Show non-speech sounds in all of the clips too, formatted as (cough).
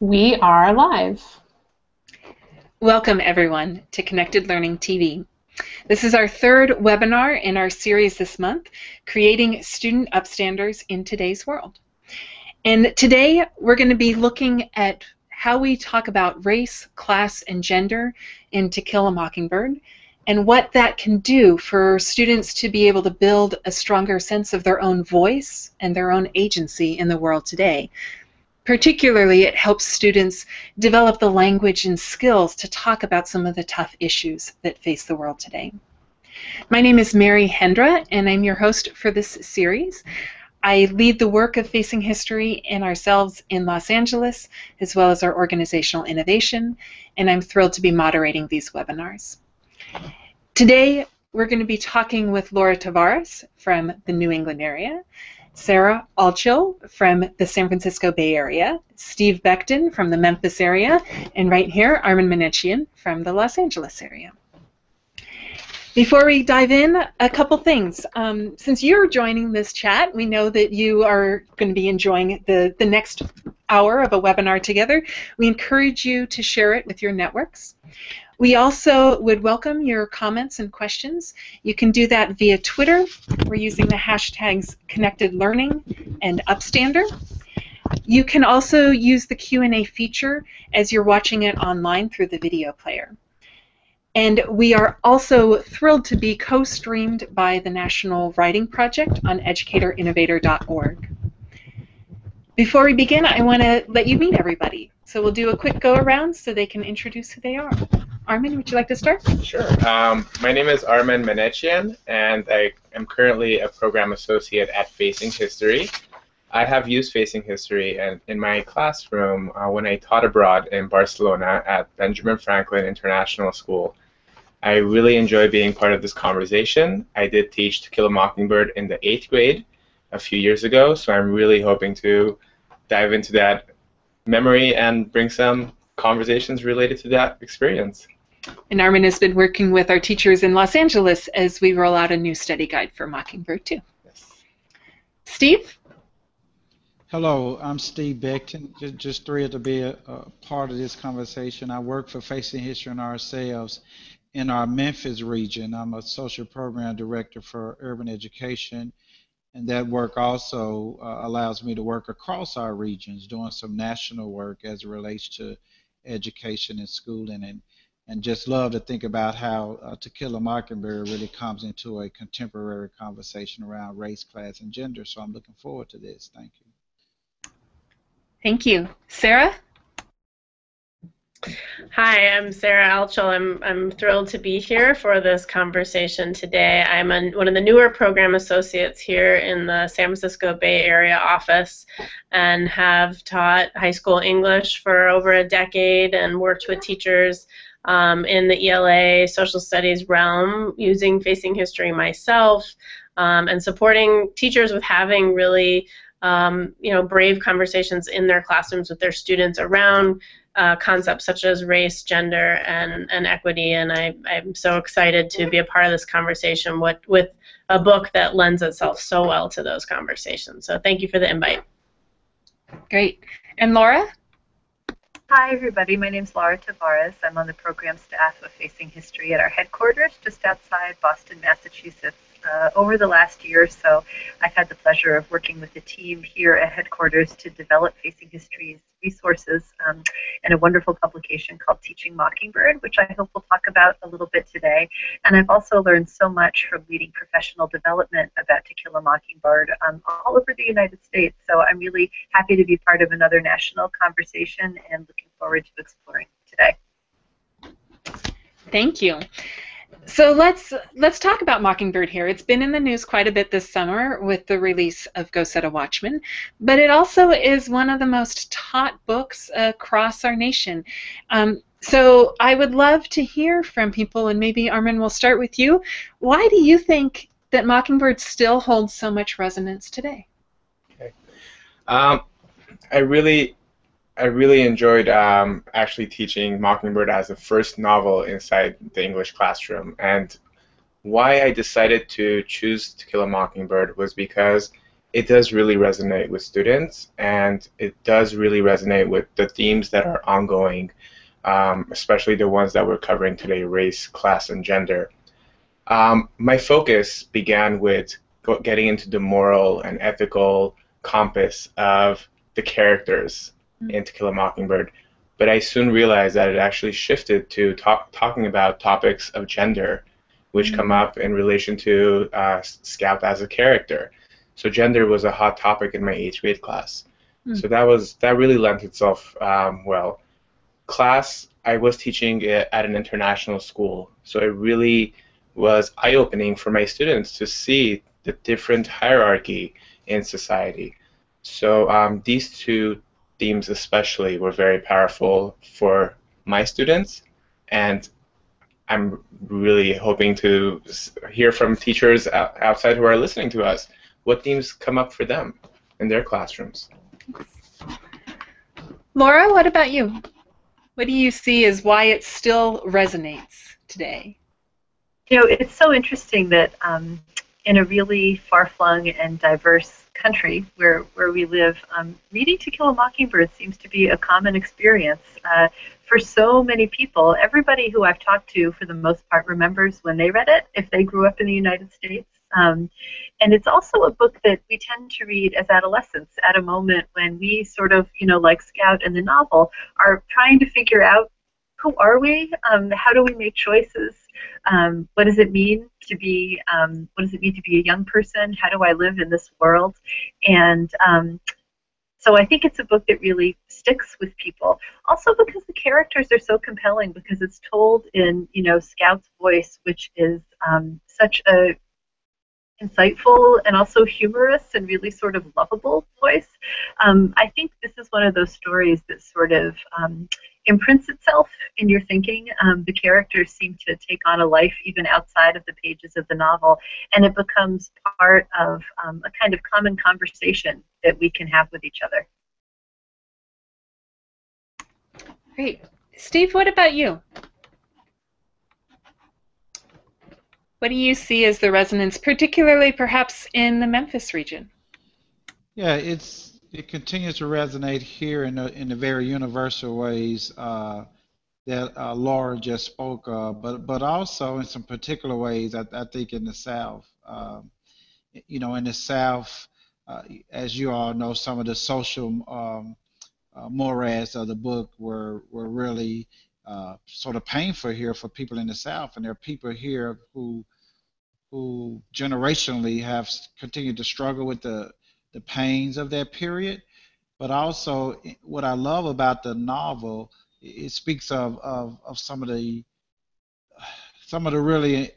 We are live. Welcome everyone to Connected Learning TV. This is our third webinar in our series this month, Creating Student Upstanders in Today's World. And today we're going to be looking at how we talk about race, class, and gender in To Kill a Mockingbird, and what that can do for students to be able to build a stronger sense of their own voice and their own agency in the world today. Particularly, it helps students develop the language and skills to talk about some of the tough issues that face the world today. My name is Mary Hendra, and I'm your host for this series. I lead the work of Facing History and ourselves in Los Angeles, as well as our organizational innovation, and I'm thrilled to be moderating these webinars. Today, we're going to be talking with Laura Tavares from the New England area, Sarah Altschul from the San Francisco Bay Area, Steve Becton from the Memphis area, and right here, Armin Manechian from the Los Angeles area. Before we dive in, a couple things. Um, since you're joining this chat, we know that you are going to be enjoying the, the next hour of a webinar together. We encourage you to share it with your networks. We also would welcome your comments and questions. You can do that via Twitter. We're using the hashtags Connected Learning and Upstander. You can also use the Q&A feature as you're watching it online through the video player. And we are also thrilled to be co-streamed by the National Writing Project on educatorinnovator.org. Before we begin, I want to let you meet everybody. So we'll do a quick go around so they can introduce who they are. Armin, would you like to start? Sure. Um, my name is Armin Manechian, and I am currently a program associate at Facing History. I have used Facing History and in my classroom uh, when I taught abroad in Barcelona at Benjamin Franklin International School. I really enjoy being part of this conversation. I did teach To Kill a Mockingbird in the eighth grade a few years ago, so I'm really hoping to dive into that memory and bring some conversations related to that experience. And Armin has been working with our teachers in Los Angeles as we roll out a new study guide for Mockingbird too. Yes. Steve? Hello, I'm Steve Becton. Just, just thrilled to be a, a, part of this conversation. I work for Facing History and ourselves in our Memphis region. I'm a social program director for urban education, and that work also uh, allows me to work across our regions, doing some national work as it relates to education and schooling and and just love to think about how uh, To Kill a Mockingbird really comes into a contemporary conversation around race, class, and gender. So I'm looking forward to this. Thank you. Thank you. Sarah? Hi, I'm Sarah Altschul. I'm, I'm thrilled to be here for this conversation today. I'm a, one of the newer program associates here in the San Francisco Bay Area office and have taught high school English for over a decade and worked with teachers um, in the ELA social studies realm using Facing History myself um, and supporting teachers with having really um, you know brave conversations in their classrooms with their students around uh, concepts such as race, gender, and, and equity. And I, I'm so excited to be a part of this conversation with, with a book that lends itself so well to those conversations. So thank you for the invite. Great. And Laura? Hi, everybody. My name is Laura Tavares. I'm on the program staff of Facing History at our headquarters just outside Boston, Massachusetts. Uh, over the last year or so, I've had the pleasure of working with the team here at headquarters to develop Facing History's resources um, and a wonderful publication called Teaching Mockingbird, which I hope we'll talk about a little bit today. And I've also learned so much from leading professional development about To Kill a Mockingbird um, all over the United States. So I'm really happy to be part of another national conversation and looking forward to exploring today. Thank you. So let's let's talk about Mockingbird here. It's been in the news quite a bit this summer with the release of Go Set a Watchman, but it also is one of the most taught books across our nation. Um, so I would love to hear from people, and maybe Armin, we'll start with you. Why do you think that Mockingbird still holds so much resonance today? Okay. Um, I really I really enjoyed um, actually teaching Mockingbird as the first novel inside the English classroom. And why I decided to choose To Kill a Mockingbird was because it does really resonate with students, and it does really resonate with the themes that are ongoing, um, especially the ones that we're covering today race, class, and gender. Um, my focus began with getting into the moral and ethical compass of the characters mm-hmm. in To Kill a Mockingbird, but I soon realized that it actually shifted to talk, talking about topics of gender, which mm-hmm. come up in relation to uh, Scout as a character. So gender was a hot topic in my eighth grade class. Mm-hmm. So that was that really lent itself um, well. Class, I was teaching at an international school, so it really was eye-opening for my students to see the different hierarchy in society. So um, these two themes especially were very powerful for my students, and I'm really hoping to hear from teachers outside who are listening to us what themes come up for them in their classrooms. Laura, what about you? What do you see as why it still resonates today? You know, it's so interesting that um, in a really far-flung and diverse country where, where we live, um, reading To Kill a Mockingbird seems to be a common experience uh, for so many people. Everybody who I've talked to, for the most part, remembers when they read it if they grew up in the United States. Um, and it's also a book that we tend to read as adolescents at a moment when we sort of, you know, like Scout in the novel, are trying to figure out who are we? Um, how do we make choices? Um, what does it mean to be? Um, what does it mean to be a young person? How do I live in this world? And um, so I think it's a book that really sticks with people. Also because the characters are so compelling because it's told in you know Scout's voice, which is um, such a insightful and also humorous and really sort of lovable voice. Um, I think this is one of those stories that sort of um, imprints itself in your thinking. Um, the characters seem to take on a life even outside of the pages of the novel, and it becomes part of um, a kind of common conversation that we can have with each other. Great. Steve, what about you? What do you see as the resonance, particularly perhaps in the Memphis region? Yeah, it's it continues to resonate here in the in the very universal ways uh, that uh, Laura just spoke of, but but also in some particular ways. I, I think in the South, um, you know, in the South, uh, as you all know, some of the social um, uh, mores of the book were were really uh, sort of painful here for people in the South, and there are people here who who generationally have continued to struggle with the the pains of that period. But also, what I love about the novel, it speaks of, of, of some of the some of the really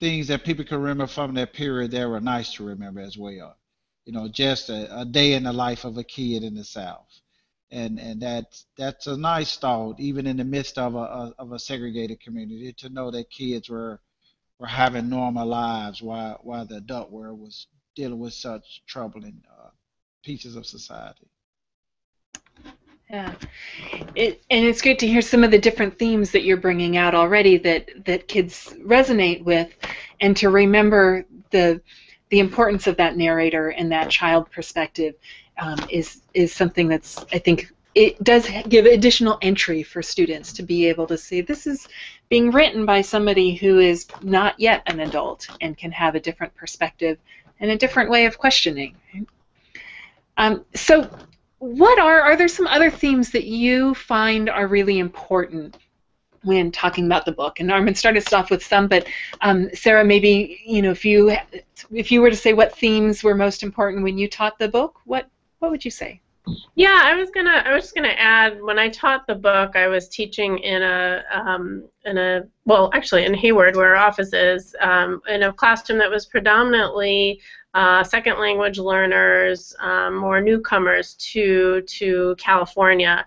things that people can remember from that period that were nice to remember as well. You know, just a, a day in the life of a kid in the South and and that's that's a nice thought, even in the midst of a, of a segregated community, to know that kids were were having normal lives while while the adult world was dealing with such troubling uh, pieces of society. Yeah, it, and it's great to hear some of the different themes that you're bringing out already that that kids resonate with, and to remember the the importance of that narrator and that child perspective um, is is something that's I think it does give additional entry for students to be able to see this is being written by somebody who is not yet an adult and can have a different perspective and a different way of questioning. Um, so what are, are there some other themes that you find are really important when talking about the book? And Armin started us off with some, but um, Sarah, maybe you know if you if you were to say what themes were most important when you taught the book, what what would you say? Yeah, I was gonna. I was just gonna add. When I taught the book, I was teaching in a um, in a well, actually in Hayward, where our office is, um, in a classroom that was predominantly uh, second language learners, um, more newcomers to to California.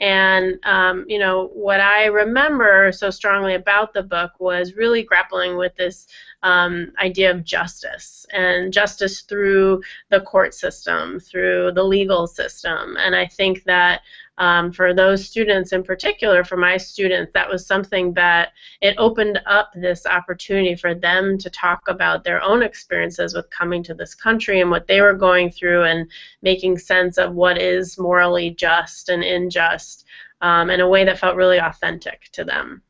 And um, you know what I remember so strongly about the book was really grappling with this um, idea of justice and justice through the court system, through the legal system. And I think that um, for those students in particular, for my students, that was something that it opened up this opportunity for them to talk about their own experiences with coming to this country and what they were going through and making sense of what is morally just and unjust um, in a way that felt really authentic to them.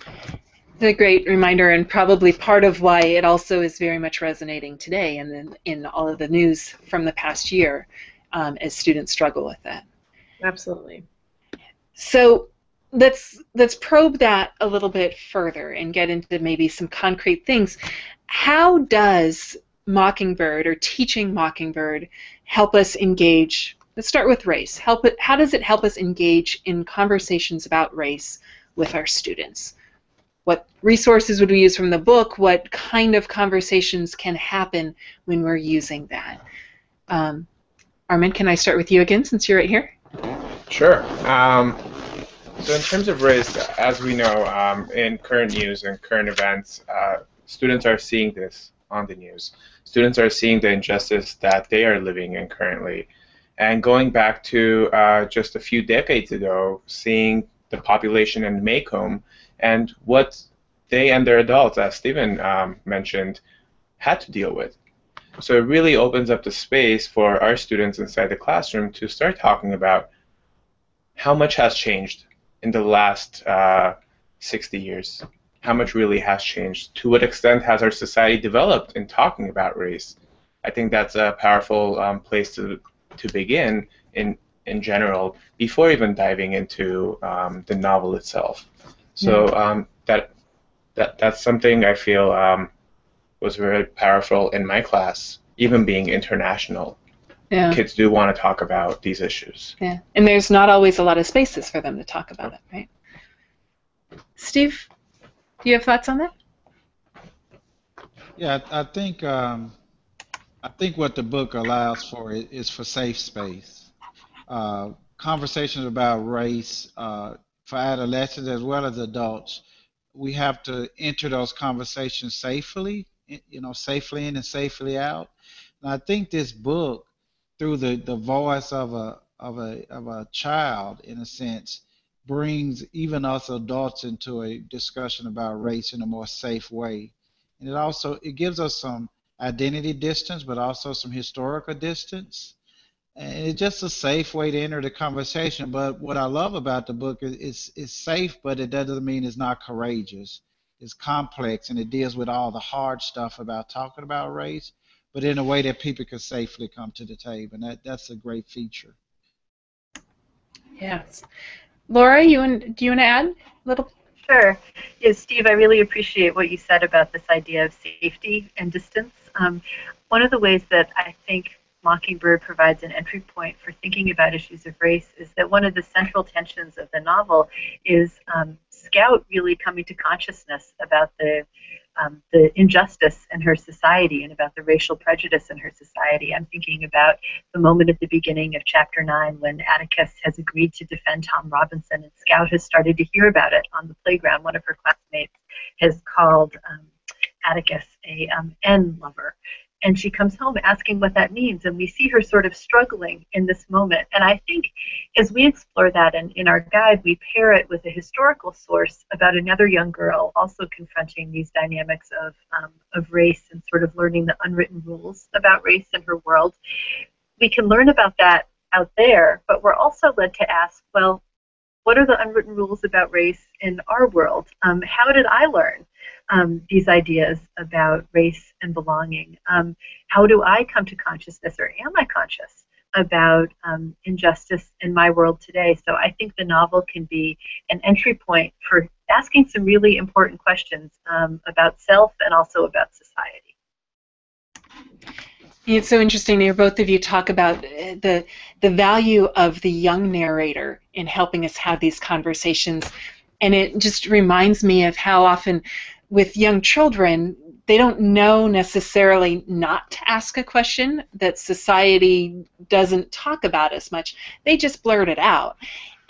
It's a great reminder, and probably part of why it also is very much resonating today, and in, in all of the news from the past year, um, as students struggle with that. Absolutely. So let's let's probe that a little bit further and get into maybe some concrete things. How does Mockingbird or teaching Mockingbird help us engage? Let's start with race. Help it. How does it help us engage in conversations about race with our students? what resources would we use from the book, what kind of conversations can happen when we're using that. Um, Armin, can I start with you again since you're right here? Sure. Um, so in terms of race, as we know, um, in current news and current events, uh, students are seeing this on the news. Students are seeing the injustice that they are living in currently. And going back to uh, just a few decades ago, seeing the population in Maycomb and what they and their adults, as Stephen um, mentioned, had to deal with. So it really opens up the space for our students inside the classroom to start talking about how much has changed in the last uh, 60 years. How much really has changed? To what extent has our society developed in talking about race? I think that's a powerful um, place to, to begin in, in general before even diving into um, the novel itself. So um, that that that's something I feel um, was very powerful in my class, even being international. Yeah. Kids do want to talk about these issues. Yeah, and there's not always a lot of spaces for them to talk about it, right? Steve, do you have thoughts on that? Yeah, I think um, I think what the book allows for is for safe space. Uh, conversations about race uh, for adolescents as well as adults, we have to enter those conversations safely, you know, safely in and safely out. And I think this book, through the, the voice of a of a of a child, in a sense, brings even us adults into a discussion about race in a more safe way. And it also it gives us some identity distance, but also some historical distance and it's just a safe way to enter the conversation. But what I love about the book is it's, it's safe, but it doesn't mean it's not courageous. It's complex and it deals with all the hard stuff about talking about race, but in a way that people can safely come to the table. And that, that's a great feature. Yes. Laura, you want, do you want to add a little? Sure. Yes, Steve, I really appreciate what you said about this idea of safety and distance. Um, one of the ways that I think Mockingbird provides an entry point for thinking about issues of race is that one of the central tensions of the novel is um, Scout really coming to consciousness about the um, the injustice in her society and about the racial prejudice in her society. I'm thinking about the moment at the beginning of chapter 9 when Atticus has agreed to defend Tom Robinson and Scout has started to hear about it on the playground. One of her classmates has called um, Atticus a um, N lover and she comes home asking what that means and we see her sort of struggling in this moment. And i think as we explore that in, in our guide we pair it with a historical source about another young girl also confronting these dynamics of, um, of race and sort of learning the unwritten rules about race in her world. We can learn about that out there but we're also led to ask well what are the unwritten rules about race in our world um, how did i learn um, these ideas about race and belonging. Um, how do I come to consciousness, or am I conscious about um, injustice in my world today? So I think the novel can be an entry point for asking some really important questions um, about self and also about society. It's so interesting to hear both of you talk about uh, the the value of the young narrator in helping us have these conversations, and it just reminds me of how often with young children, they don't know necessarily not to ask a question that society doesn't talk about as much. They just blurt it out.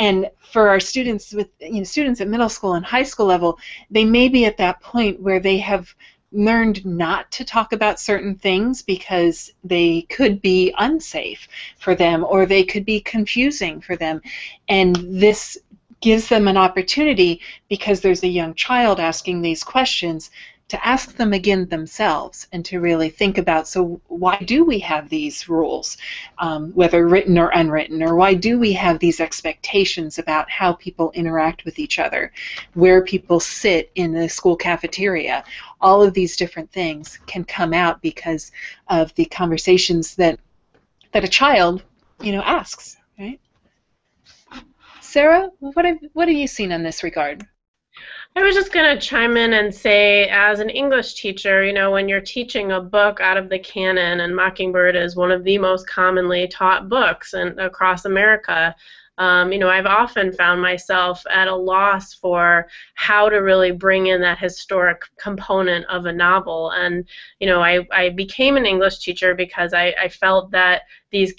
And for our students with you know students at middle school and high school level, they may be at that point where they have learned not to talk about certain things because they could be unsafe for them or they could be confusing for them. And this gives them an opportunity because there's a young child asking these questions to ask them again themselves and to really think about so why do we have these rules um, whether written or unwritten or why do we have these expectations about how people interact with each other where people sit in the school cafeteria? All of these different things can come out because of the conversations that that a child you know asks right? Sarah what have what have you seen in this regard I was just going to chime in and say, as an English teacher, you know, when you're teaching a book out of the canon, and Mockingbird is one of the most commonly taught books and across America, um, you know, I've often found myself at a loss for how to really bring in that historic component of a novel. And, you know, I, I became an English teacher because I, I felt that these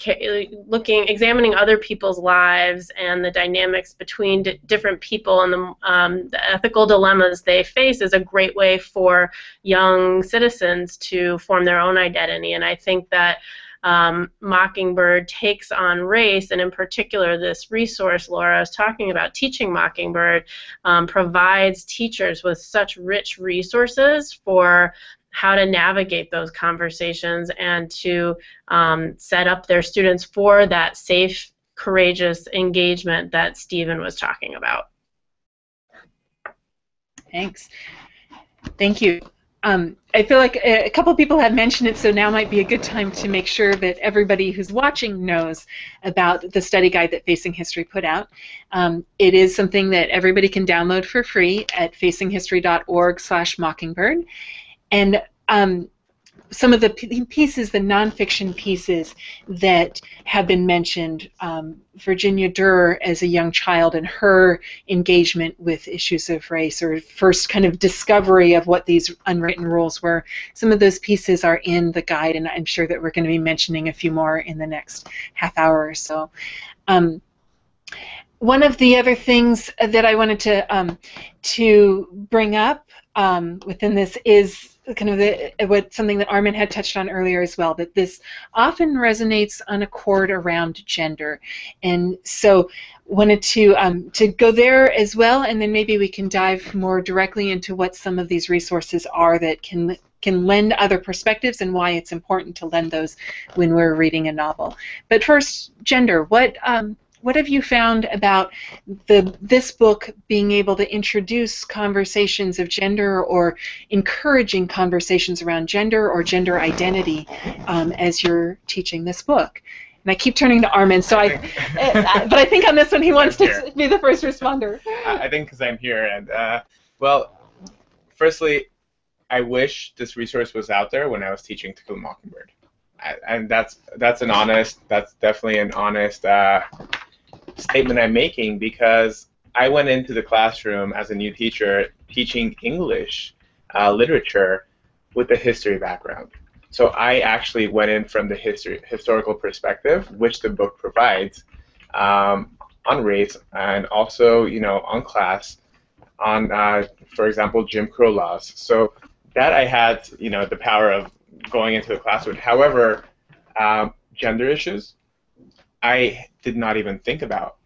looking, examining other people's lives and the dynamics between different people and the, um, the ethical dilemmas they face is a great way for young citizens to form their own identity. And I think that um, Mockingbird takes on race, and in particular, this resource Laura was talking about, Teaching Mockingbird, um, provides teachers with such rich resources for how to navigate those conversations and to um, set up their students for that safe, courageous engagement that Stephen was talking about. Thanks. Thank you. Um, I feel like a couple people have mentioned it, so now might be a good time to make sure that everybody who's watching knows about the study guide that Facing History put out. Um, it is something that everybody can download for free at facinghistory.org/mockingbird, and um, some of the pieces, the nonfiction pieces that have been mentioned, um, Virginia Durr as a young child and her engagement with issues of race, or first kind of discovery of what these unwritten rules were, some of those pieces are in the guide, and I'm sure that we're going to be mentioning a few more in the next half hour or so. Um, one of the other things that I wanted to um, to bring up um, within this is kind of the, what something that Armin had touched on earlier as well, that this often resonates on a chord around gender, and so wanted to um, to go there as well, and then maybe we can dive more directly into what some of these resources are that can can lend other perspectives and why it's important to lend those when we're reading a novel. But first, gender. What um, what have you found about the this book being able to introduce conversations of gender or encouraging conversations around gender or gender identity um, as you're teaching this book? And I keep turning to Armin, so I, (laughs) uh, but I think on this one he wants to be the first responder. I think because I'm here, and uh, well, firstly, I wish this resource was out there when I was teaching To Kill a Mockingbird, I, and that's that's an honest, that's definitely an honest uh, statement I'm making because I went into the classroom as a new teacher teaching English uh, literature with a history background. So I actually went in from the history, historical perspective, which the book provides, um, on race and also, you know, on class, on, uh, for example, Jim Crow laws. So that I had, you know, the power of going into the classroom. However, um, gender issues, I did not even think about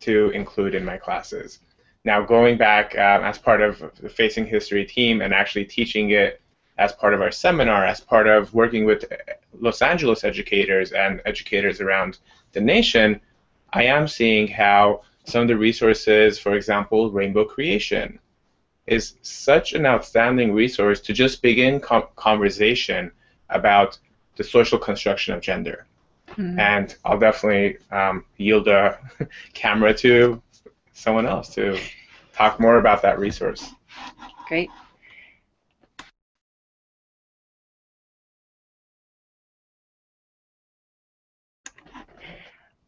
to include in my classes. Now, going back um, as part of the Facing History team and actually teaching it as part of our seminar, as part of working with Los Angeles educators and educators around the nation, I am seeing how some of the resources, for example, Rainbow Creation, is such an outstanding resource to just begin com- conversation about the social construction of gender. Mm-hmm. And I'll definitely um, yield a (laughs) camera to someone else to talk more about that resource. Great.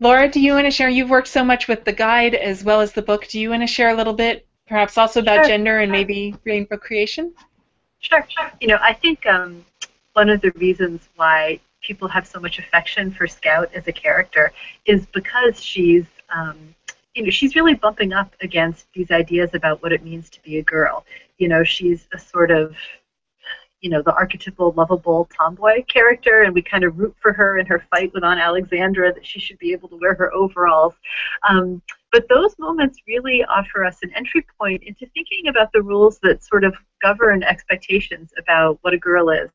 Laura, do you want to share? You've worked so much with the guide as well as the book. Do you want to share a little bit, perhaps also about sure. gender and maybe rainbow creation? Sure. Sure. You know, I think um, one of the reasons why people have so much affection for Scout as a character is because she's um, you know she's really bumping up against these ideas about what it means to be a girl. You know, she's a sort of you know, the archetypal lovable tomboy character, and we kind of root for her in her fight with Aunt Alexandra that she should be able to wear her overalls. Um, but those moments really offer us an entry point into thinking about the rules that sort of govern expectations about what a girl is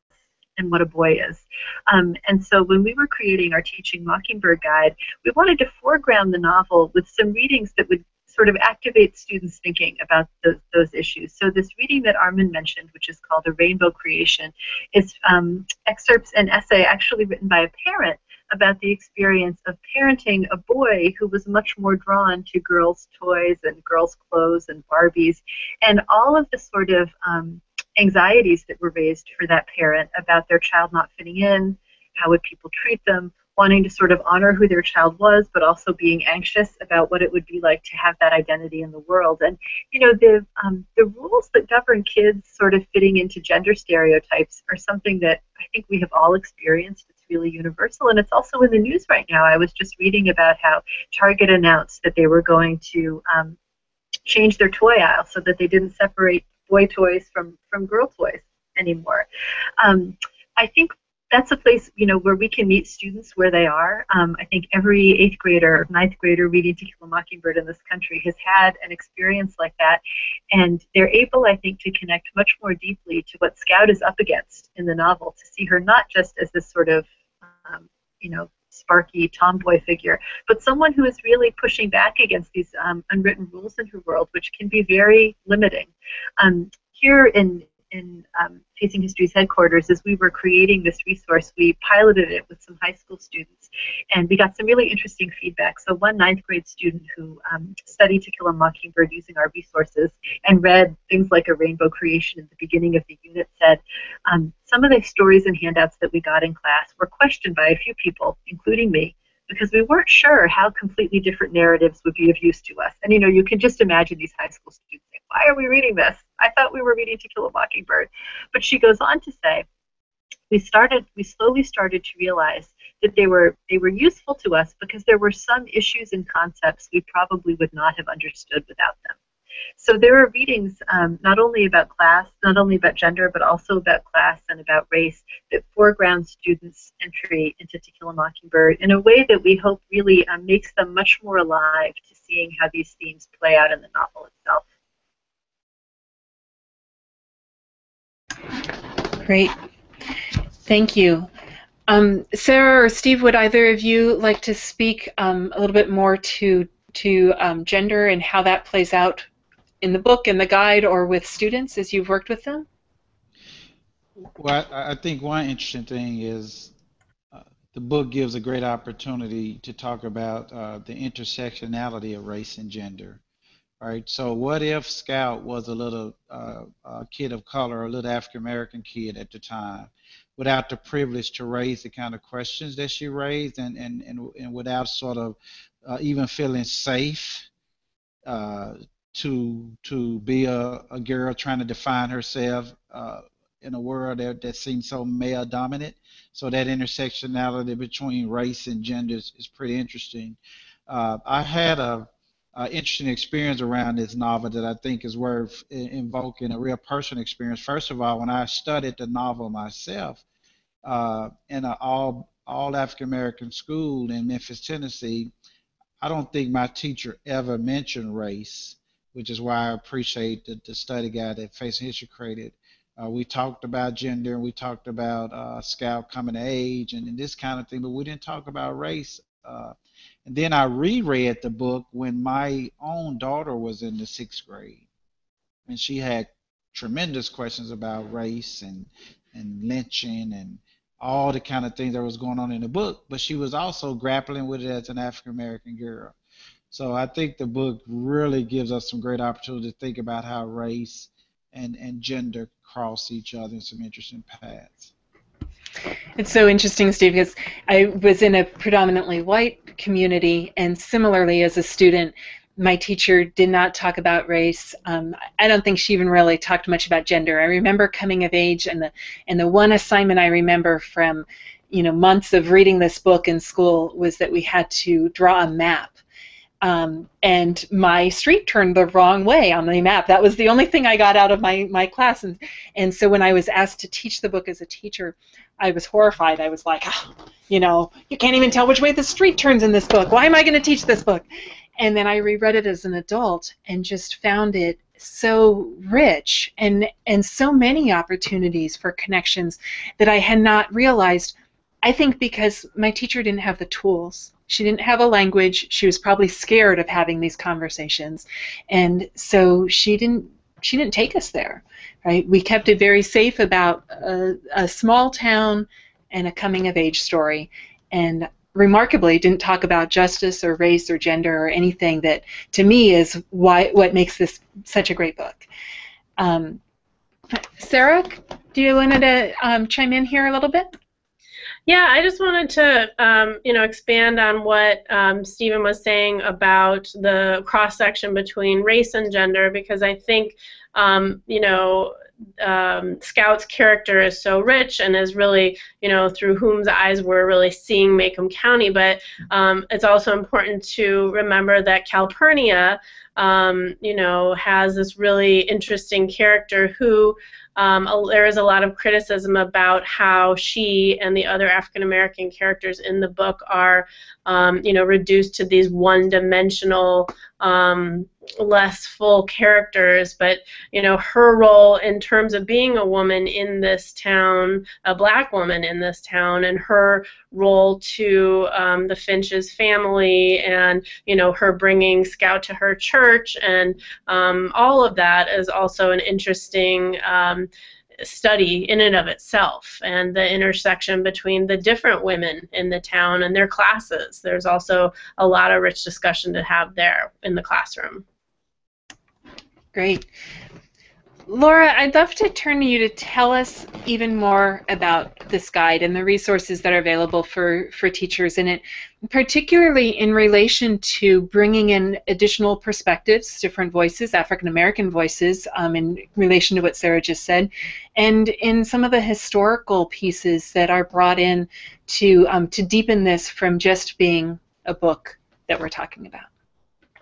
and what a boy is. Um, and so when we were creating our Teaching Mockingbird guide, we wanted to foreground the novel with some readings that would sort of activate students thinking about the, those issues. So this reading that Armin mentioned, which is called A Rainbow Creation, is um, excerpts and essay actually written by a parent about the experience of parenting a boy who was much more drawn to girls' toys and girls' clothes and Barbies, and all of the sort of um, anxieties that were raised for that parent about their child not fitting in, how would people treat them, wanting to sort of honor who their child was, but also being anxious about what it would be like to have that identity in the world. And you know, the um, the rules that govern kids sort of fitting into gender stereotypes are something that I think we have all experienced. It's really universal, and it's also in the news right now. I was just reading about how Target announced that they were going to um, change their toy aisle so that they didn't separate boy toys from from girl toys anymore. Um, I think that's a place you know where we can meet students where they are. Um, I think every eighth grader, ninth grader reading To Kill a Mockingbird in this country has had an experience like that, and they're able, I think, to connect much more deeply to what Scout is up against in the novel. To see her not just as this sort of um, you know sparky tomboy figure, but someone who is really pushing back against these um, unwritten rules in her world, which can be very limiting. Um, here in in um, Facing History's headquarters, as we were creating this resource, we piloted it with some high school students, and we got some really interesting feedback. So one ninth grade student who um, studied To Kill a Mockingbird using our resources and read things like a rainbow creation at the beginning of the unit said, um, some of the stories and handouts that we got in class were questioned by a few people, including me, because we weren't sure how completely different narratives would be of use to us. And you know, you can just imagine these high school students "Why are we reading this? I thought we were reading To Kill a Mockingbird." But she goes on to say, "We started, we slowly started to realize that they were they were useful to us because there were some issues and concepts we probably would not have understood without them." So there are readings um, not only about class, not only about gender, but also about class and about race that foreground students' entry into To Kill a Mockingbird in a way that we hope really um, makes them much more alive to seeing how these themes play out in the novel itself. Great. Thank you. Um, Sarah or Steve, would either of you like to speak um, a little bit more to to um, gender and how that plays out in the book and the guide or with students as you've worked with them? Well, I, I think one interesting thing is uh, the book gives a great opportunity to talk about uh, the intersectionality of race and gender. Right. So, what if Scout was a little uh, kid of color, a little African American kid at the time, without the privilege to raise the kind of questions that she raised, and and and, and without sort of uh, even feeling safe uh, to to be a, a girl trying to define herself uh, in a world that, that seems so male dominant. So that intersectionality between race and gender is, is pretty interesting. Uh, I had a, a, interesting experience around this novel that I think is worth invoking a real personal experience. First of all, when I studied the novel myself uh, in an all all African American school in Memphis, Tennessee, I don't think my teacher ever mentioned race which is why I appreciate the, the study guide that Facing History created. Uh, we talked about gender and we talked about uh, Scout coming of age and, and, this kind of thing, but we didn't talk about race. Uh, and then I reread the book when my own daughter was in the sixth grade, and she had tremendous questions about race and and lynching and all the kind of things that was going on in the book. But she was also grappling with it as an African American girl. So I think the book really gives us some great opportunity to think about how race and, and gender cross each other in some interesting paths. It's so interesting, Steve, because I was in a predominantly white community, and similarly, as a student, my teacher did not talk about race. Um, I don't think she even really talked much about gender. I remember coming of age, and the and the one assignment I remember from, you know, months of reading this book in school was that we had to draw a map Um, and my street turned the wrong way on the map. That was the only thing I got out of my, my class. And, and so when I was asked to teach the book as a teacher, I was horrified. I was like, oh, you know, you can't even tell which way the street turns in this book. Why am I going to teach this book? And then I reread it as an adult and just found it so rich and and so many opportunities for connections that I had not realized. I think because my teacher didn't have the tools. She didn't have a language. She was probably scared of having these conversations, and so she didn't she didn't take us there. Right? We kept it very safe about a, a small town and a coming of age story, and remarkably didn't talk about justice or race or gender or anything that to me is why what makes this such a great book. Um, Sarah, do you want to um, chime in here a little bit? Yeah, I just wanted to, um, you know, expand on what um, Stephen was saying about the cross section between race and gender, because I think, um, you know, um, Scout's character is so rich and is really, you know, through whom's eyes we're really seeing Maycomb County. But um, it's also important to remember that Calpurnia, um, you know, has this really interesting character who um, there is a lot of criticism about how she and the other African American characters in the book are, um, you know, reduced to these one-dimensional, um, less full characters. But you know, her role in terms of being a woman in this town, a black woman in this town, and her role to um, the Finch's family, and you know, her bringing Scout to her church, and um, all of that is also an interesting um, study in and of itself and the intersection between the different women in the town and their classes. There's also a lot of rich discussion to have there in the classroom. Great. Laura, I'd love to turn to you to tell us even more about this guide and the resources that are available for, for teachers in it, particularly in relation to bringing in additional perspectives, different voices, African American voices, um, in relation to what Sarah just said, and in some of the historical pieces that are brought in to, um, to deepen this from just being a book that we're talking about.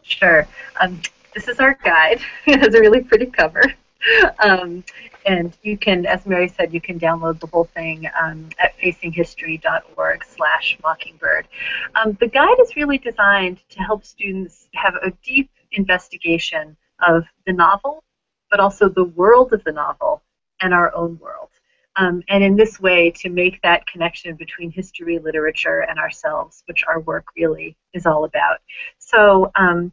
Sure. Um, this is our guide. (laughs) it has a really pretty cover. (laughs) um, and you can, as Mary said, you can download the whole thing um, at facinghistory.org slash mockingbird. Um, the guide is really designed to help students have a deep investigation of the novel, but also the world of the novel and our own world. Um, and in this way, to make that connection between history, literature, and ourselves, which our work really is all about. So um,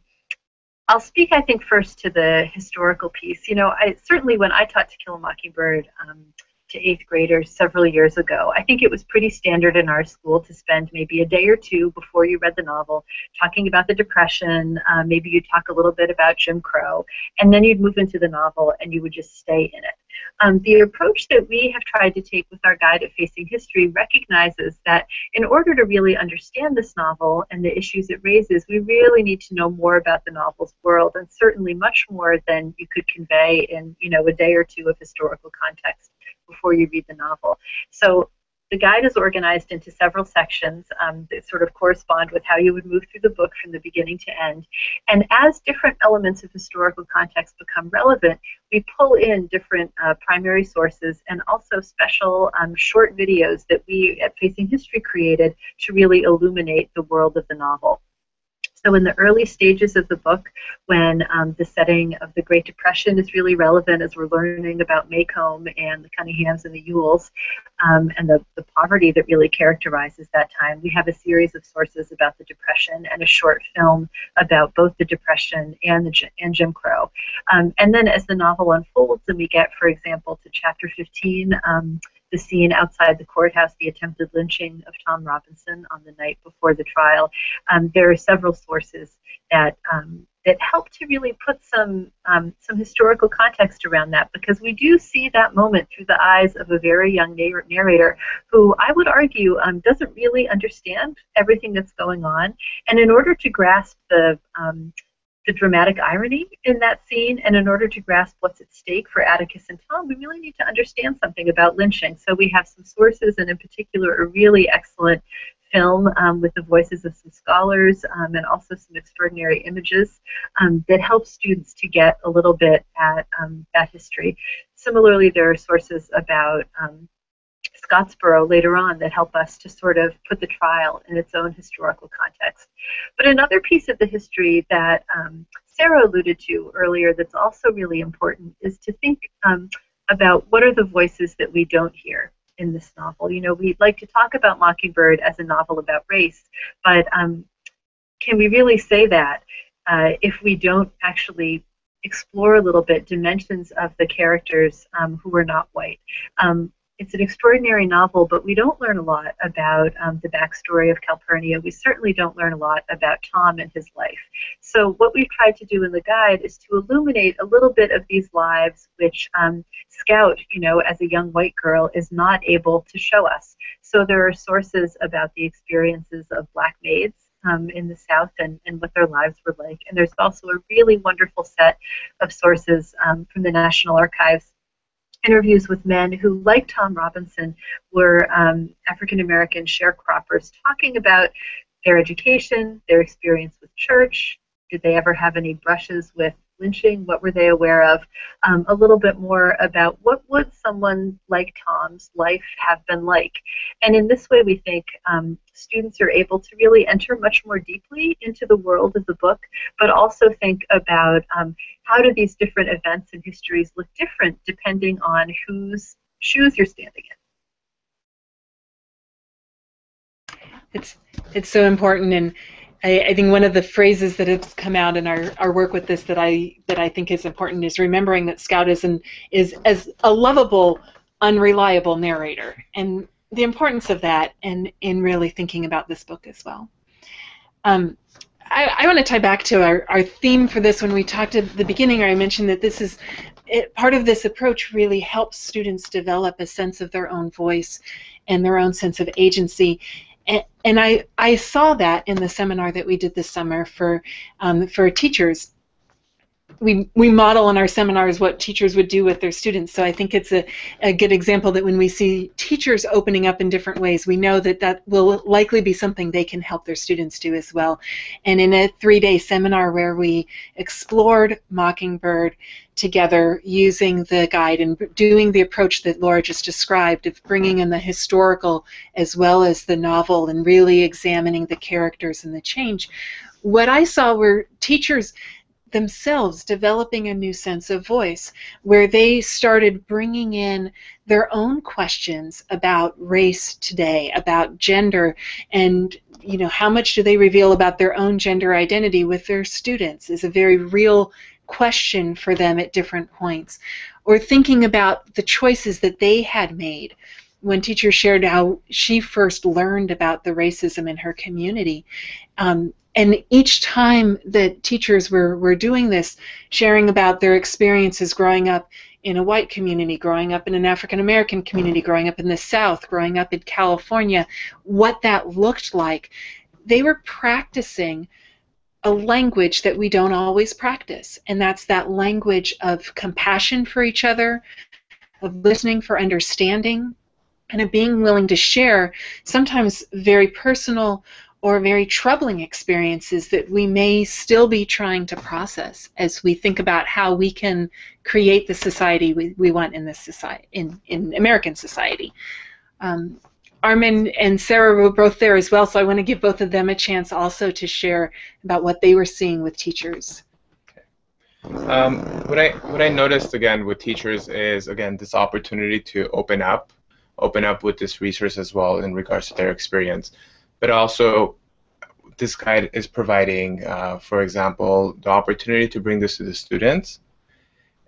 I'll speak, I think, first to the historical piece. You know, I certainly when I taught To Kill a Mockingbird um, to eighth graders several years ago, I think it was pretty standard in our school to spend maybe a day or two before you read the novel talking about the Depression. Uh, maybe you'd talk a little bit about Jim Crow, and then you'd move into the novel and you would just stay in it. Um, the approach that we have tried to take with our guide at Facing History recognizes that in order to really understand this novel and the issues it raises, we really need to know more about the novel's world, and certainly much more than you could convey in you know a day or two of historical context before you read the novel. So the guide is organized into several sections um, that sort of correspond with how you would move through the book from the beginning to end. And as different elements of historical context become relevant, we pull in different uh, primary sources and also special um, short videos that we at Facing History created to really illuminate the world of the novel. So in the early stages of the book, when um, the setting of the Great Depression is really relevant as we're learning about Maycomb and the Cunninghams and the Ewells um, and the, the poverty that really characterizes that time, we have a series of sources about the Depression and a short film about both the Depression and, the, and Jim Crow. Um, and then as the novel unfolds and we get, for example, to chapter 15, um, the scene outside the courthouse, the attempted lynching of Tom Robinson on the night before the trial. Um, there are several sources that um, that help to really put some um, some historical context around that because we do see that moment through the eyes of a very young narrator who I would argue um, doesn't really understand everything that's going on, and in order to grasp the um, the dramatic irony in that scene, and in order to grasp what's at stake for Atticus and Tom, we really need to understand something about lynching. So we have some sources, and in particular, a really excellent film um, with the voices of some scholars um, and also some extraordinary images um, that help students to get a little bit at um, that history. Similarly, there are sources about um, Scottsboro later on that help us to sort of put the trial in its own historical context. But another piece of the history that um, Sarah alluded to earlier that's also really important is to think um, about what are the voices that we don't hear in this novel. You know, we like to talk about Mockingbird as a novel about race, but um, can we really say that uh, if we don't actually explore a little bit dimensions of the characters um, who are not white? Um, it's an extraordinary novel, but we don't learn a lot about um, the backstory of Calpurnia. We certainly don't learn a lot about Tom and his life. So what we've tried to do in the guide is to illuminate a little bit of these lives, which um, Scout, you know, as a young white girl, is not able to show us. So there are sources about the experiences of black maids um, in the South and, and what their lives were like. And there's also a really wonderful set of sources um, from the National Archives interviews with men who, like Tom Robinson, were um, African American sharecroppers talking about their education, their experience with church. Did they ever have any brushes with lynching? What were they aware of? Um, a little bit more about what would someone like Tom's life have been like. And in this way, we think um, students are able to really enter much more deeply into the world of the book, but also think about um, how do these different events and histories look different depending on whose shoes you're standing in. It's it's so important, and I, I, think one of the phrases that has come out in our, our work with this that I that I think is important is remembering that Scout is an, is as a lovable, unreliable narrator, and the importance of that, and in really thinking about this book as well. Um, I, I want to tie back to our, our theme for this when we talked at the beginning. I mentioned that this is it, part of this approach really helps students develop a sense of their own voice and their own sense of agency and, I, I saw that in the seminar that we did this summer for, um, for teachers. We, we model in our seminars what teachers would do with their students. So I think it's a, a good example that when we see teachers opening up in different ways, we know that that will likely be something they can help their students do as well. And in a three-day seminar where we explored Mockingbird, together using the guide and doing the approach that Laura just described of bringing in the historical as well as the novel and really examining the characters and the change. What I saw were teachers themselves developing a new sense of voice where they started bringing in their own questions about race today about gender and you know how much do they reveal about their own gender identity with their students is a very real question for them at different points, or thinking about the choices that they had made when teachers shared how she first learned about the racism in her community. Um, and each time that teachers were, were doing this, sharing about their experiences growing up in a white community, growing up in an African American community, growing up in the South, growing up in California, what that looked like, they were practicing a language that we don't always practice, and that's that language of compassion for each other, of listening for understanding, and of being willing to share sometimes very personal or very troubling experiences that we may still be trying to process as we think about how we can create the society we, we want in this society in, in American society. Um, Armin and Sarah were both there as well, so I want to give both of them a chance also to share about what they were seeing with teachers. Um, what I what I noticed again with teachers is again this opportunity to open up, open up with this resource as well in regards to their experience, but also this guide is providing, uh, for example, the opportunity to bring this to the students.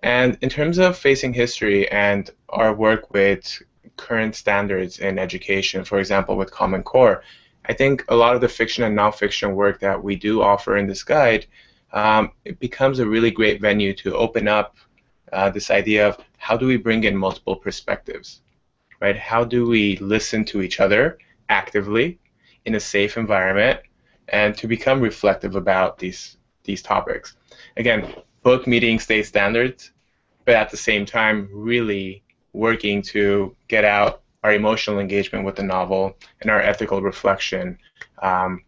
And in terms of facing history and our work with current standards in education, for example, with Common Core. I think a lot of the fiction and nonfiction work that we do offer in this guide, um, it becomes a really great venue to open up uh, this idea of how do we bring in multiple perspectives, right? How do we listen to each other actively in a safe environment and to become reflective about these these topics. Again, both meeting state standards, but at the same time really working to get out our emotional engagement with the novel, and our ethical reflection um,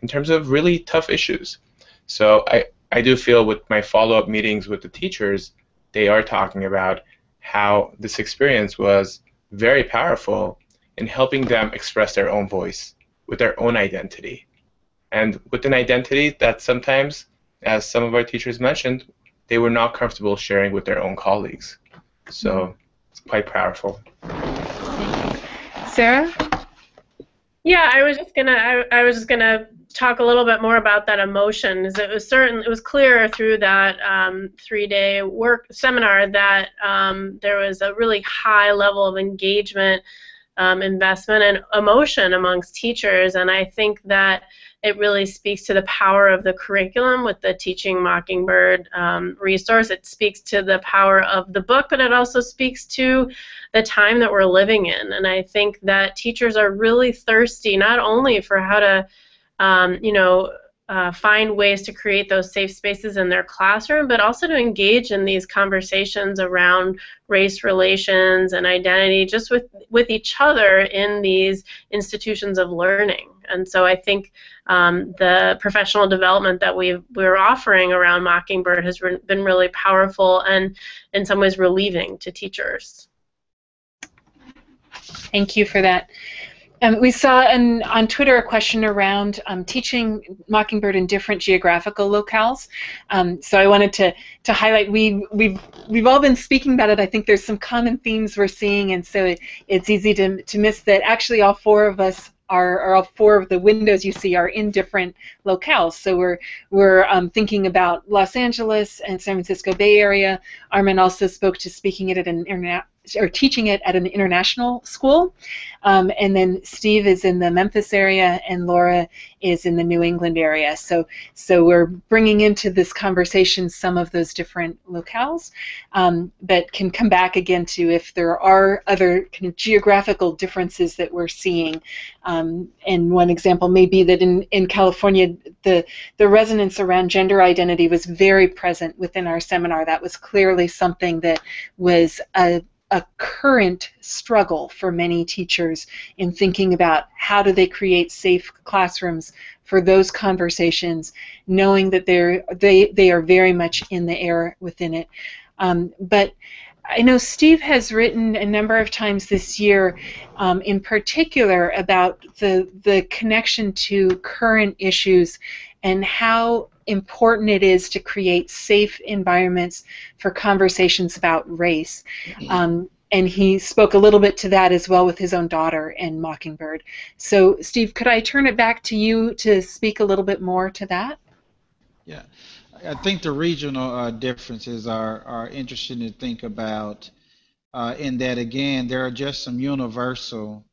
in terms of really tough issues. So I, I do feel with my follow-up meetings with the teachers, they are talking about how this experience was very powerful in helping them express their own voice with their own identity. And with an identity that sometimes, as some of our teachers mentioned, they were not comfortable sharing with their own colleagues. So it's quite powerful. Sarah? Yeah, I was just gonna I, I was just gonna talk a little bit more about that emotion. It was certain it was clear through that um, three-day work seminar that um, there was a really high level of engagement, um, investment, and emotion amongst teachers, and I think that it really speaks to the power of the curriculum with the Teaching Mockingbird um, resource. It speaks to the power of the book, but it also speaks to the time that we're living in. And I think that teachers are really thirsty not only for how to, um, you know, uh, find ways to create those safe spaces in their classroom, but also to engage in these conversations around race relations and identity just with, with each other in these institutions of learning. And so I think um, the professional development that we we're offering around Mockingbird has re- been really powerful and in some ways relieving to teachers. Thank you for that. Um, we saw an, on Twitter a question around um, teaching Mockingbird in different geographical locales. Um, so I wanted to to highlight we we've we've all been speaking about it. I think there's some common themes we're seeing, and so it, it's easy to to miss that. Actually, all four of us are, are all four of the windows you see are in different locales. So we're we're um, thinking about Los Angeles and San Francisco Bay Area. Armin also spoke to speaking at an internet or teaching it at an international school. Um, and then Steve is in the Memphis area, and Laura is in the New England area. So, so we're bringing into this conversation some of those different locales, um, but can come back again to if there are other kind of geographical differences that we're seeing. Um, and one example may be that in, in California, the, the resonance around gender identity was very present within our seminar. That was clearly something that was a a current struggle for many teachers in thinking about how do they create safe classrooms for those conversations, knowing that they're they they are very much in the air within it. Um, but I know Steve has written a number of times this year, um, in particular, about the the connection to current issues and how important it is to create safe environments for conversations about race. Mm-hmm. Um, and he spoke a little bit to that as well with his own daughter and Mockingbird. So, Steve, could I turn it back to you to speak a little bit more to that? Yeah, I think the regional uh, differences are, are interesting to think about. Uh, in that, again, there are just some universal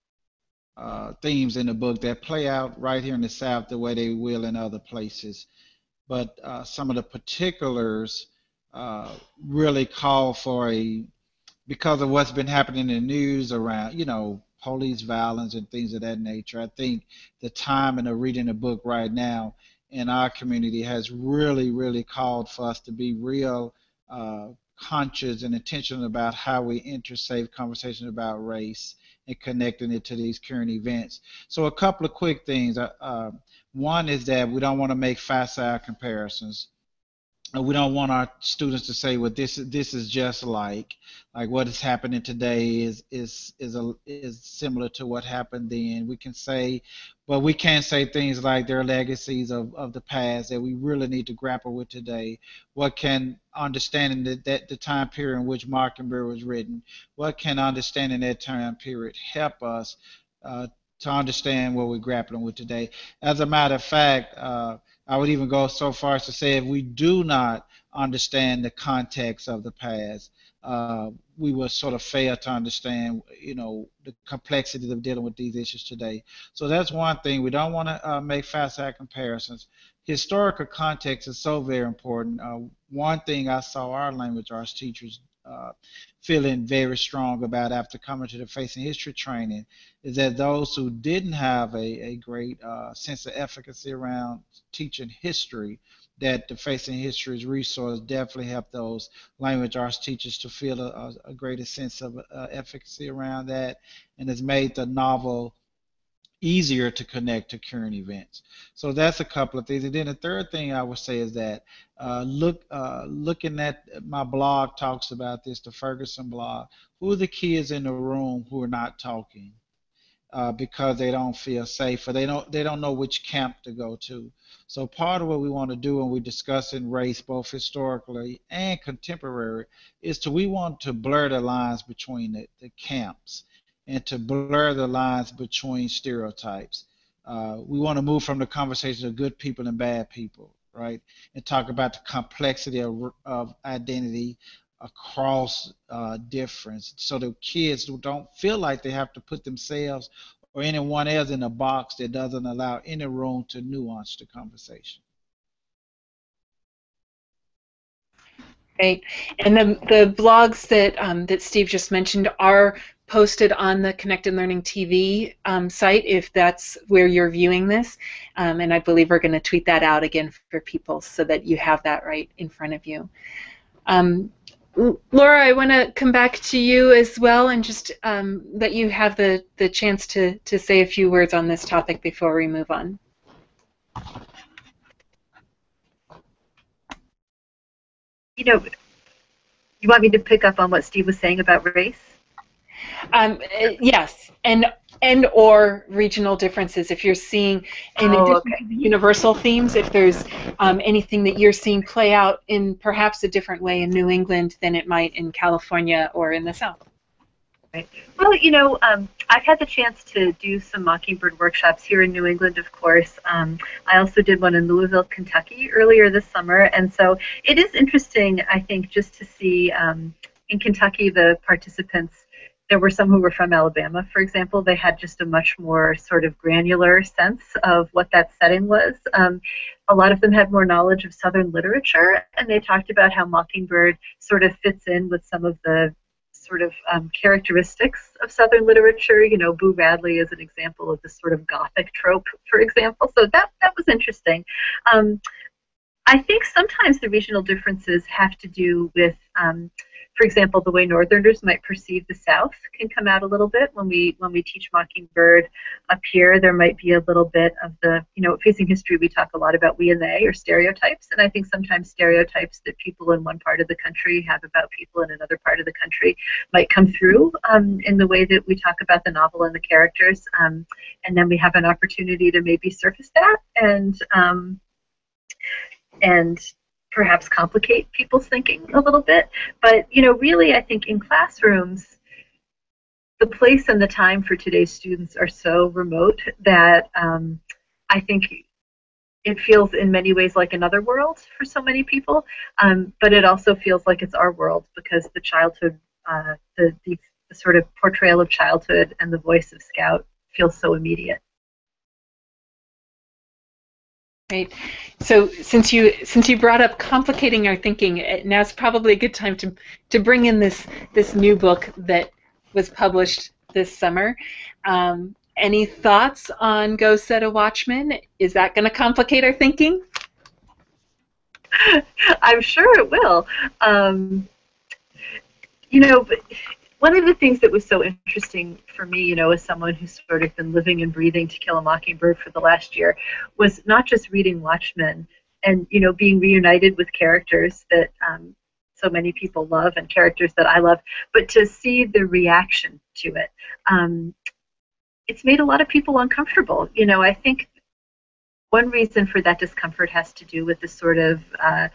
uh, themes in the book that play out right here in the South the way they will in other places. But uh, some of the particulars uh, really call for a, because of what's been happening in the news around, you know, police violence and things of that nature. I think the time and the reading the book right now in our community has really, really called for us to be real uh, conscious and intentional about how we enter safe conversations about race and connecting it to these current events. So a couple of quick things. Uh, uh, one is that we don't want to make facile comparisons. We don't want our students to say, "Well, this this is just like like what is happening today is is is a, is similar to what happened then." We can say, but we can't say things like there are legacies of, of the past that we really need to grapple with today. What can understanding that, that the time period in which Mockingbird was written, what can understanding that time period help us uh, to understand what we're grappling with today? As a matter of fact. Uh, I would even go so far as to say if we do not understand the context of the past, uh, we will sort of fail to understand, you know, the complexity of dealing with these issues today. So that's one thing. We don't want to uh, make facile comparisons. Historical context is so very important. Uh, one thing I saw our language arts teachers uh, feeling very strong about after coming to the Facing History training is that those who didn't have a, a great uh, sense of efficacy around teaching history, that the Facing History's resource definitely helped those language arts teachers to feel a, a greater sense of uh, efficacy around that and has made the novel easier to connect to current events. So that's a couple of things. And then the third thing I would say is that uh, look, uh, looking at my blog talks about this, the Ferguson blog. Who are the kids in the room who are not talking uh, because they don't feel safe or they don't they don't know which camp to go to? So part of what we want to do when we discuss in race, both historically and contemporary, is to we want to blur the lines between the, the camps and to blur the lines between stereotypes. Uh, we want to move from the conversation of good people and bad people, right? And talk about the complexity of, of identity across uh, difference so the kids don't feel like they have to put themselves or anyone else in a box that doesn't allow any room to nuance the conversation. Great. And the, the blogs that um, that Steve just mentioned are posted on the Connected Learning TV um, site if that's where you're viewing this. Um, and I believe we're going to tweet that out again for people so that you have that right in front of you. Um, Laura, I want to come back to you as well and just um, let you have the, the chance to, to say a few words on this topic before we move on. You know, you want me to pick up on what Steve was saying about race? Um, yes, and and or regional differences. If you're seeing, in oh, addition okay. to the universal themes, if there's um, anything that you're seeing play out in perhaps a different way in New England than it might in California or in the South. Right. Well, you know, um, I've had the chance to do some Mockingbird workshops here in New England, of course. Um, I also did one in Louisville, Kentucky earlier this summer, and so it is interesting, I think, just to see um, in Kentucky the participants there were some who were from Alabama, for example. They had just a much more sort of granular sense of what that setting was. Um, a lot of them had more knowledge of Southern literature, and they talked about how Mockingbird sort of fits in with some of the sort of um, characteristics of Southern literature. You know, Boo Radley is an example of this sort of Gothic trope, for example. So that that was interesting. Um, I think sometimes the regional differences have to do with um, for example, the way Northerners might perceive the South can come out a little bit when we when we teach Mockingbird up here. There might be a little bit of the you know facing history. We talk a lot about we and they or stereotypes, and I think sometimes stereotypes that people in one part of the country have about people in another part of the country might come through um, in the way that we talk about the novel and the characters, um, and then we have an opportunity to maybe surface that and um, and perhaps complicate people's thinking a little bit. But, you know, really, I think in classrooms, the place and the time for today's students are so remote that um, I think it feels in many ways like another world for so many people, um, but it also feels like it's our world because the childhood, uh, the, the, the sort of portrayal of childhood and the voice of Scout feels so immediate. Right. So since you since you brought up complicating our thinking, eh, now's probably a good time to to bring in this this new book that was published this summer. Um, any thoughts on Go Set a Watchman? Is that going to complicate our thinking? (laughs) I'm sure it will. Um, you know, one of the things that was so interesting for me, you know, as someone who's sort of been living and breathing To Kill a Mockingbird for the last year, was not just reading Watchman and, you know, being reunited with characters that um, so many people love and characters that I love, but to see the reaction to it. Um, it's made a lot of people uncomfortable. You know, I think one reason for that discomfort has to do with the sort of uh,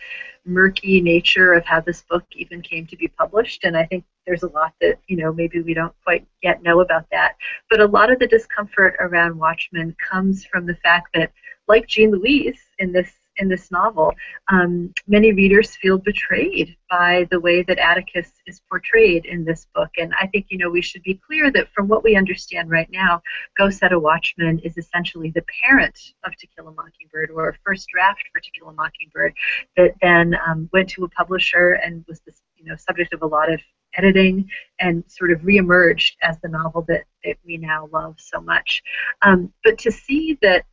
murky nature of how this book even came to be published. And I think there's a lot that, you know, maybe we don't quite yet know about that. But a lot of the discomfort around Watchman comes from the fact that, like Jean Louise in this in this novel, um, many readers feel betrayed by the way that Atticus is portrayed in this book. And I think, you know, we should be clear that from what we understand right now, Go Set a Watchman is essentially the parent of To Kill a Mockingbird, or a first draft for To Kill a Mockingbird, that then um, went to a publisher and was this you know subject of a lot of editing and sort of reemerged as the novel that, that we now love so much. Um, but to see that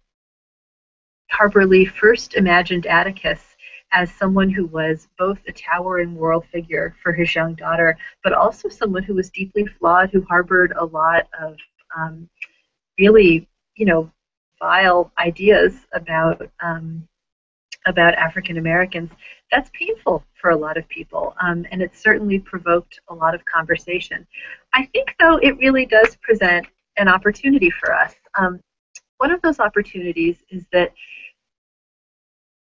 Harper Lee first imagined Atticus as someone who was both a towering moral figure for his young daughter, but also someone who was deeply flawed, who harbored a lot of um, really, you know, vile ideas about um, about African Americans. That's painful for a lot of people, um, and it certainly provoked a lot of conversation. I think, though, it really does present an opportunity for us. Um, one of those opportunities is that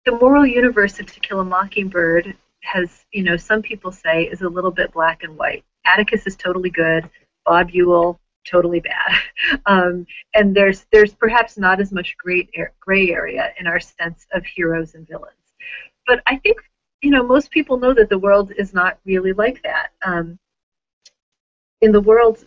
the moral universe of To Kill a Mockingbird has, you know, some people say is a little bit black and white. Atticus is totally good. Bob Ewell totally bad. (laughs) Um, and there's there's perhaps not as much great gray area in our sense of heroes and villains. But I think you know most people know that the world is not really like that. Um, in the world,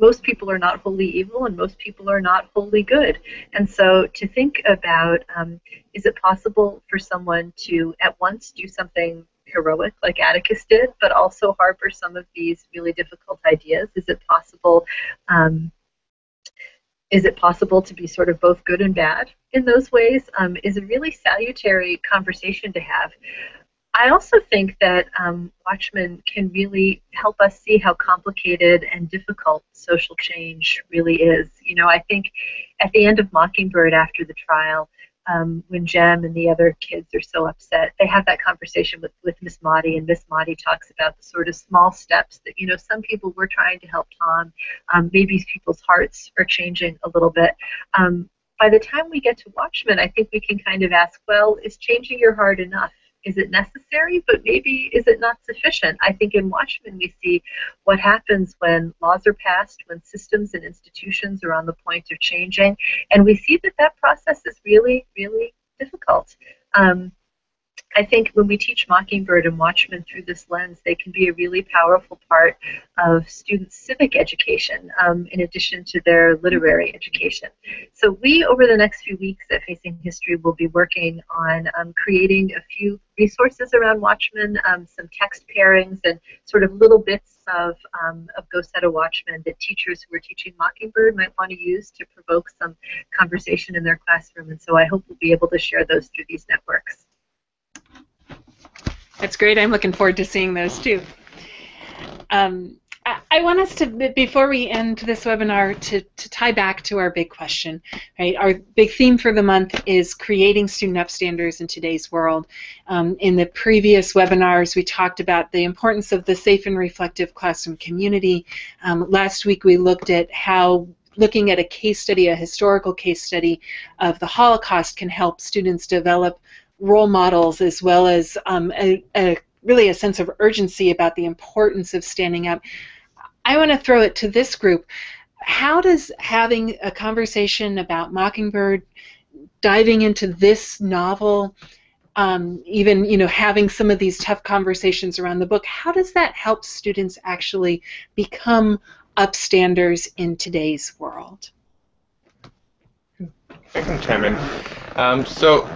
most people are not wholly evil and most people are not wholly good. And so to think about um, is it possible for someone to at once do something heroic like Atticus did, but also harbor some of these really difficult ideas? Is it possible? Um, is it possible to be sort of both good and bad in those ways? Um, is a really salutary conversation to have. I also think that um, Watchman can really help us see how complicated and difficult social change really is. You know, I think at the end of Mockingbird after the trial, um, when Jem and the other kids are so upset, they have that conversation with, with Miss Maudie, and Miss Maudie talks about the sort of small steps that, you know, some people were trying to help Tom. Um, maybe people's hearts are changing a little bit. Um, by the time we get to Watchman, I think we can kind of ask, well, is changing your heart enough? Is it necessary, but maybe is it not sufficient? I think in Watchman we see what happens when laws are passed, when systems and institutions are on the point of changing, and we see that that process is really, really difficult. Um, I think when we teach Mockingbird and Watchman through this lens, they can be a really powerful part of students' civic education um, in addition to their literary education. So we, over the next few weeks at Facing History, will be working on um, creating a few resources around Watchman, um, some text pairings, and sort of little bits of, um, of Go Set a Watchman that teachers who are teaching Mockingbird might want to use to provoke some conversation in their classroom. And so I hope we'll be able to share those through these networks. That's great. I'm looking forward to seeing those too. Um, I, want us to, before we end this webinar, to, to tie back to our big question. Right, our big theme for the month is creating student upstanders in today's world. Um, in the previous webinars, we talked about the importance of the safe and reflective classroom community. Um, last week, we looked at how looking at a case study, a historical case study of the Holocaust, can help students develop role models as well as um, a, a, really a sense of urgency about the importance of standing up. I want to throw it to this group. How does having a conversation about Mockingbird, diving into this novel, um, even you know having some of these tough conversations around the book, how does that help students actually become upstanders in today's world? I can chime in. Um, so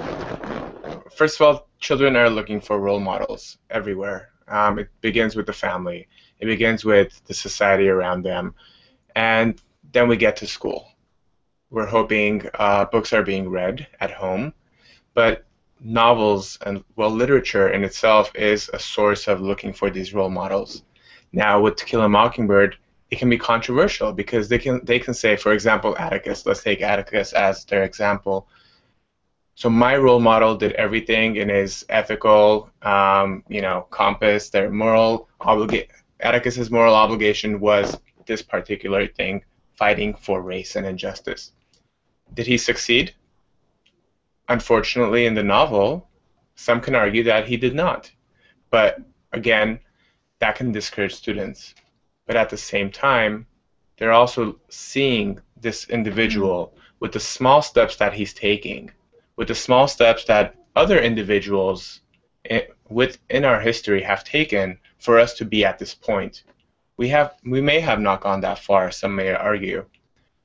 first of all, children are looking for role models everywhere. Um, it begins with the family. It begins with the society around them, and then we get to school. We're hoping uh, books are being read at home, but novels and well, literature in itself is a source of looking for these role models. Now, with To Kill a Mockingbird, it can be controversial because they can they can say, for example, Atticus. Let's take Atticus as their example so my role model did everything in his ethical, um, you know, compass. Their moral obligation, Atticus's moral obligation was this particular thing, fighting for race and injustice. Did he succeed? Unfortunately, in the novel, some can argue that he did not. But again, that can discourage students. But at the same time, they're also seeing this individual with the small steps that he's taking with the small steps that other individuals within our history have taken for us to be at this point. We have we may have not gone that far, some may argue,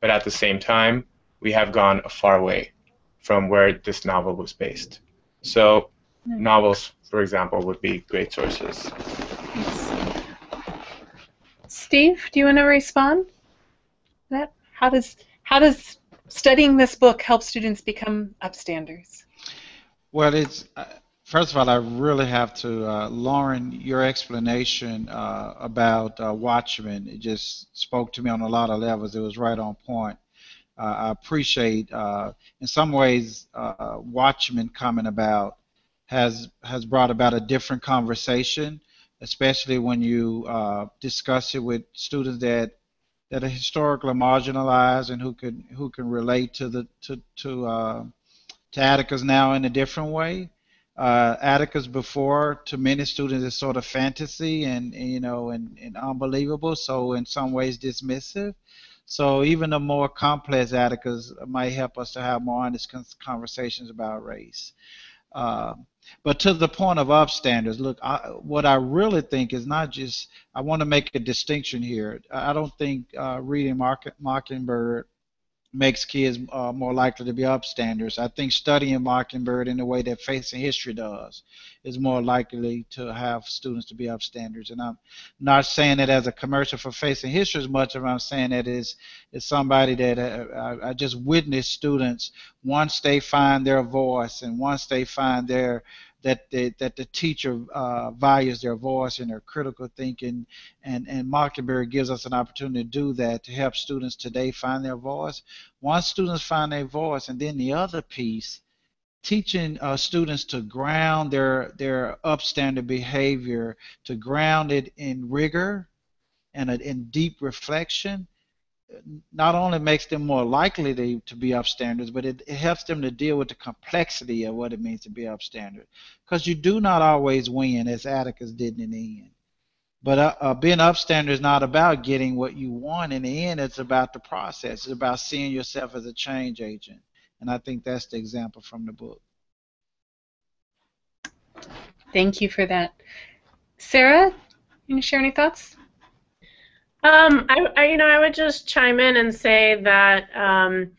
but at the same time, we have gone a far way from where this novel was based. So, mm-hmm. novels, for example, would be great sources. Steve, do you want to respond? That how does how does studying this book help students become upstanders? Well, it's uh, first of all, I really have to, uh, Lauren, your explanation uh, about uh, Watchman. It just spoke to me on a lot of levels. It was right on point. Uh, I appreciate, uh, in some ways, Watchman coming about has has brought about a different conversation, especially when you discuss it with students that that are historically marginalized and who can who can relate to the to to uh, to Atticus now in a different way. Uh, Atticus before to many students is sort of fantasy and, and you know and, and unbelievable, so in some ways dismissive. So even the more complex Atticus might help us to have more honest conversations about race. Uh, but to the point of upstanders, look, I, what I really think is not just, I want to make a distinction here. I don't think uh, reading Mockingbird makes kids uh, more likely to be upstanders. I think studying Mockingbird in the way that Facing History does is more likely to have students to be upstanders. And I'm not saying that as a commercial for Facing History as much as I'm saying that is is somebody that uh, I, I just witnessed students once they find their voice and once they find their that the, that the teacher uh, values their voice and their critical thinking, and, and Mockingbird gives us an opportunity to do that to help students today find their voice. Once students find their voice, and then the other piece, teaching uh, students to ground their their upstanding behavior, to ground it in rigor and a, in deep reflection, not only makes them more likely to, to be upstanders, but it, it helps them to deal with the complexity of what it means to be upstanders. Because you do not always win, as Atticus did in the end. But uh, uh, being upstander is not about getting what you want in the end. It's about the process. It's about seeing yourself as a change agent. And I think that's the example from the book. Thank you for that. Sarah, can you share any thoughts? Um, I, I, you know, I would just chime in and say that, um,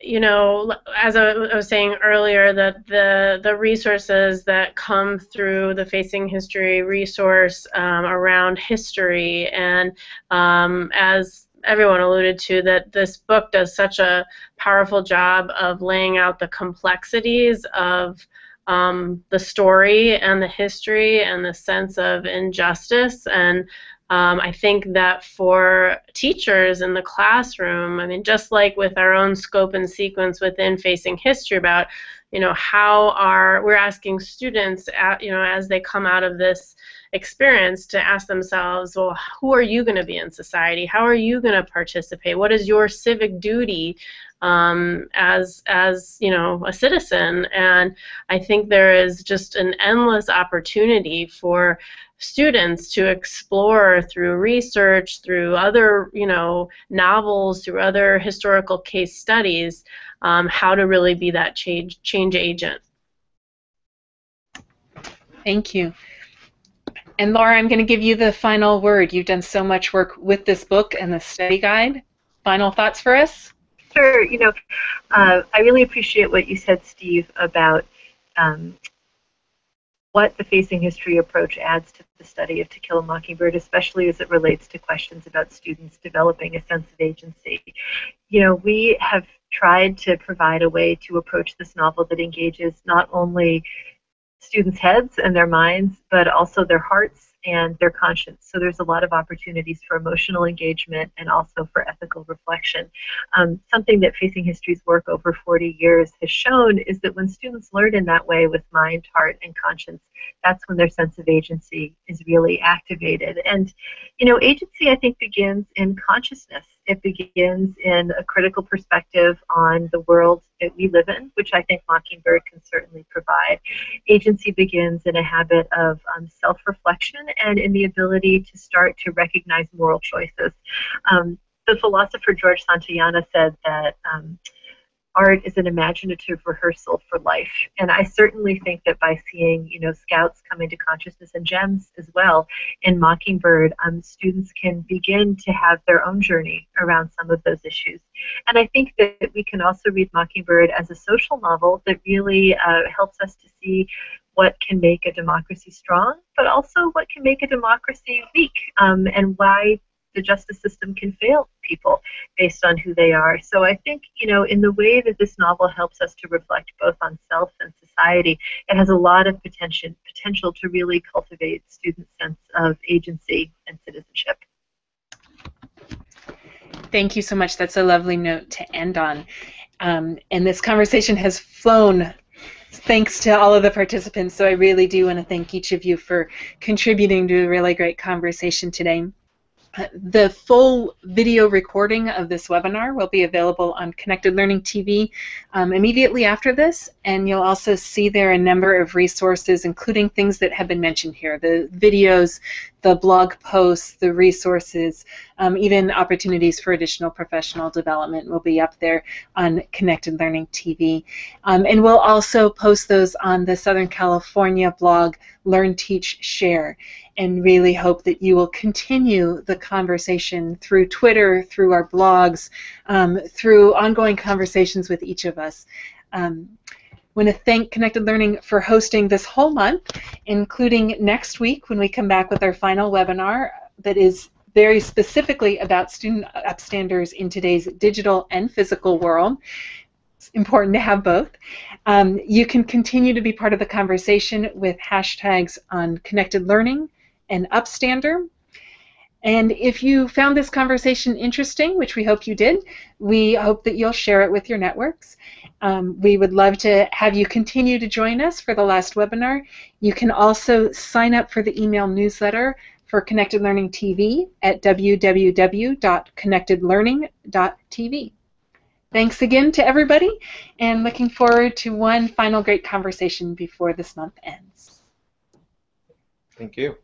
you know, as I was saying earlier, that the the resources that come through the Facing History resource um, around history, and um, as everyone alluded to, that this book does such a powerful job of laying out the complexities of um, the story and the history and the sense of injustice and um, I think that for teachers in the classroom, I mean, just like with our own scope and sequence within Facing History about, you know, how are we're asking students, at, you know, as they come out of this experience to ask themselves, well, who are you going to be in society? How are you going to participate? What is your civic duty um, as as you know a citizen? And I think there is just an endless opportunity for students to explore through research, through other, you know, novels, through other historical case studies, um, how to really be that change change agent. Thank you. And Laura, I'm going to give you the final word. You've done so much work with this book and the study guide. Final thoughts for us? Sure. You know, uh, I really appreciate what you said, Steve, about um, what the facing history approach adds to the study of To Kill a Mockingbird, especially as it relates to questions about students developing a sense of agency. You know, we have tried to provide a way to approach this novel that engages not only students' heads and their minds, but also their hearts and their conscience. So there's a lot of opportunities for emotional engagement and also for ethical reflection. Um, something that Facing History's work over 40 years has shown is that when students learn in that way with mind, heart, and conscience, that's when their sense of agency is really activated. And, you know, agency, I think, begins in consciousness. It begins in a critical perspective on the world that we live in, which I think Mockingbird can certainly provide. Agency begins in a habit of um, self reflection and in the ability to start to recognize moral choices. Um, the philosopher George Santayana said that. Art is an imaginative rehearsal for life. And I certainly think that by seeing, you know, Scout's come into consciousness and Jem's as well in Mockingbird, um, students can begin to have their own journey around some of those issues. And I think that we can also read Mockingbird as a social novel that really uh, helps us to see what can make a democracy strong, but also what can make a democracy weak, um, and why the justice system can fail people based on who they are. So I think, you know, in the way that this novel helps us to reflect both on self and society, it has a lot of potential potential to really cultivate students' sense of agency and citizenship. Thank you so much. That's a lovely note to end on. Um, and this conversation has flown thanks to all of the participants. So I really do want to thank each of you for contributing to a really great conversation today. The full video recording of this webinar will be available on Connected Learning TV um, immediately after this, and you'll also see there a number of resources, including things that have been mentioned here, the videos, the blog posts, the resources, um, even opportunities for additional professional development will be up there on Connected Learning TV. Um, and we'll also post those on the Southern California blog Learn, Teach, Share and really hope that you will continue the conversation through Twitter, through our blogs, um, through ongoing conversations with each of us. Um, want to thank Connected Learning for hosting this whole month, including next week when we come back with our final webinar that is very specifically about student upstanders in today's digital and physical world. It's important to have both. Um, you can continue to be part of the conversation with hashtags on connected learning and upstander. And if you found this conversation interesting, which we hope you did, we hope that you'll share it with your networks. Um, we would love to have you continue to join us for the last webinar. You can also sign up for the email newsletter for Connected Learning TV at www.connectedlearning.tv. Thanks again to everybody, and looking forward to one final great conversation before this month ends. Thank you.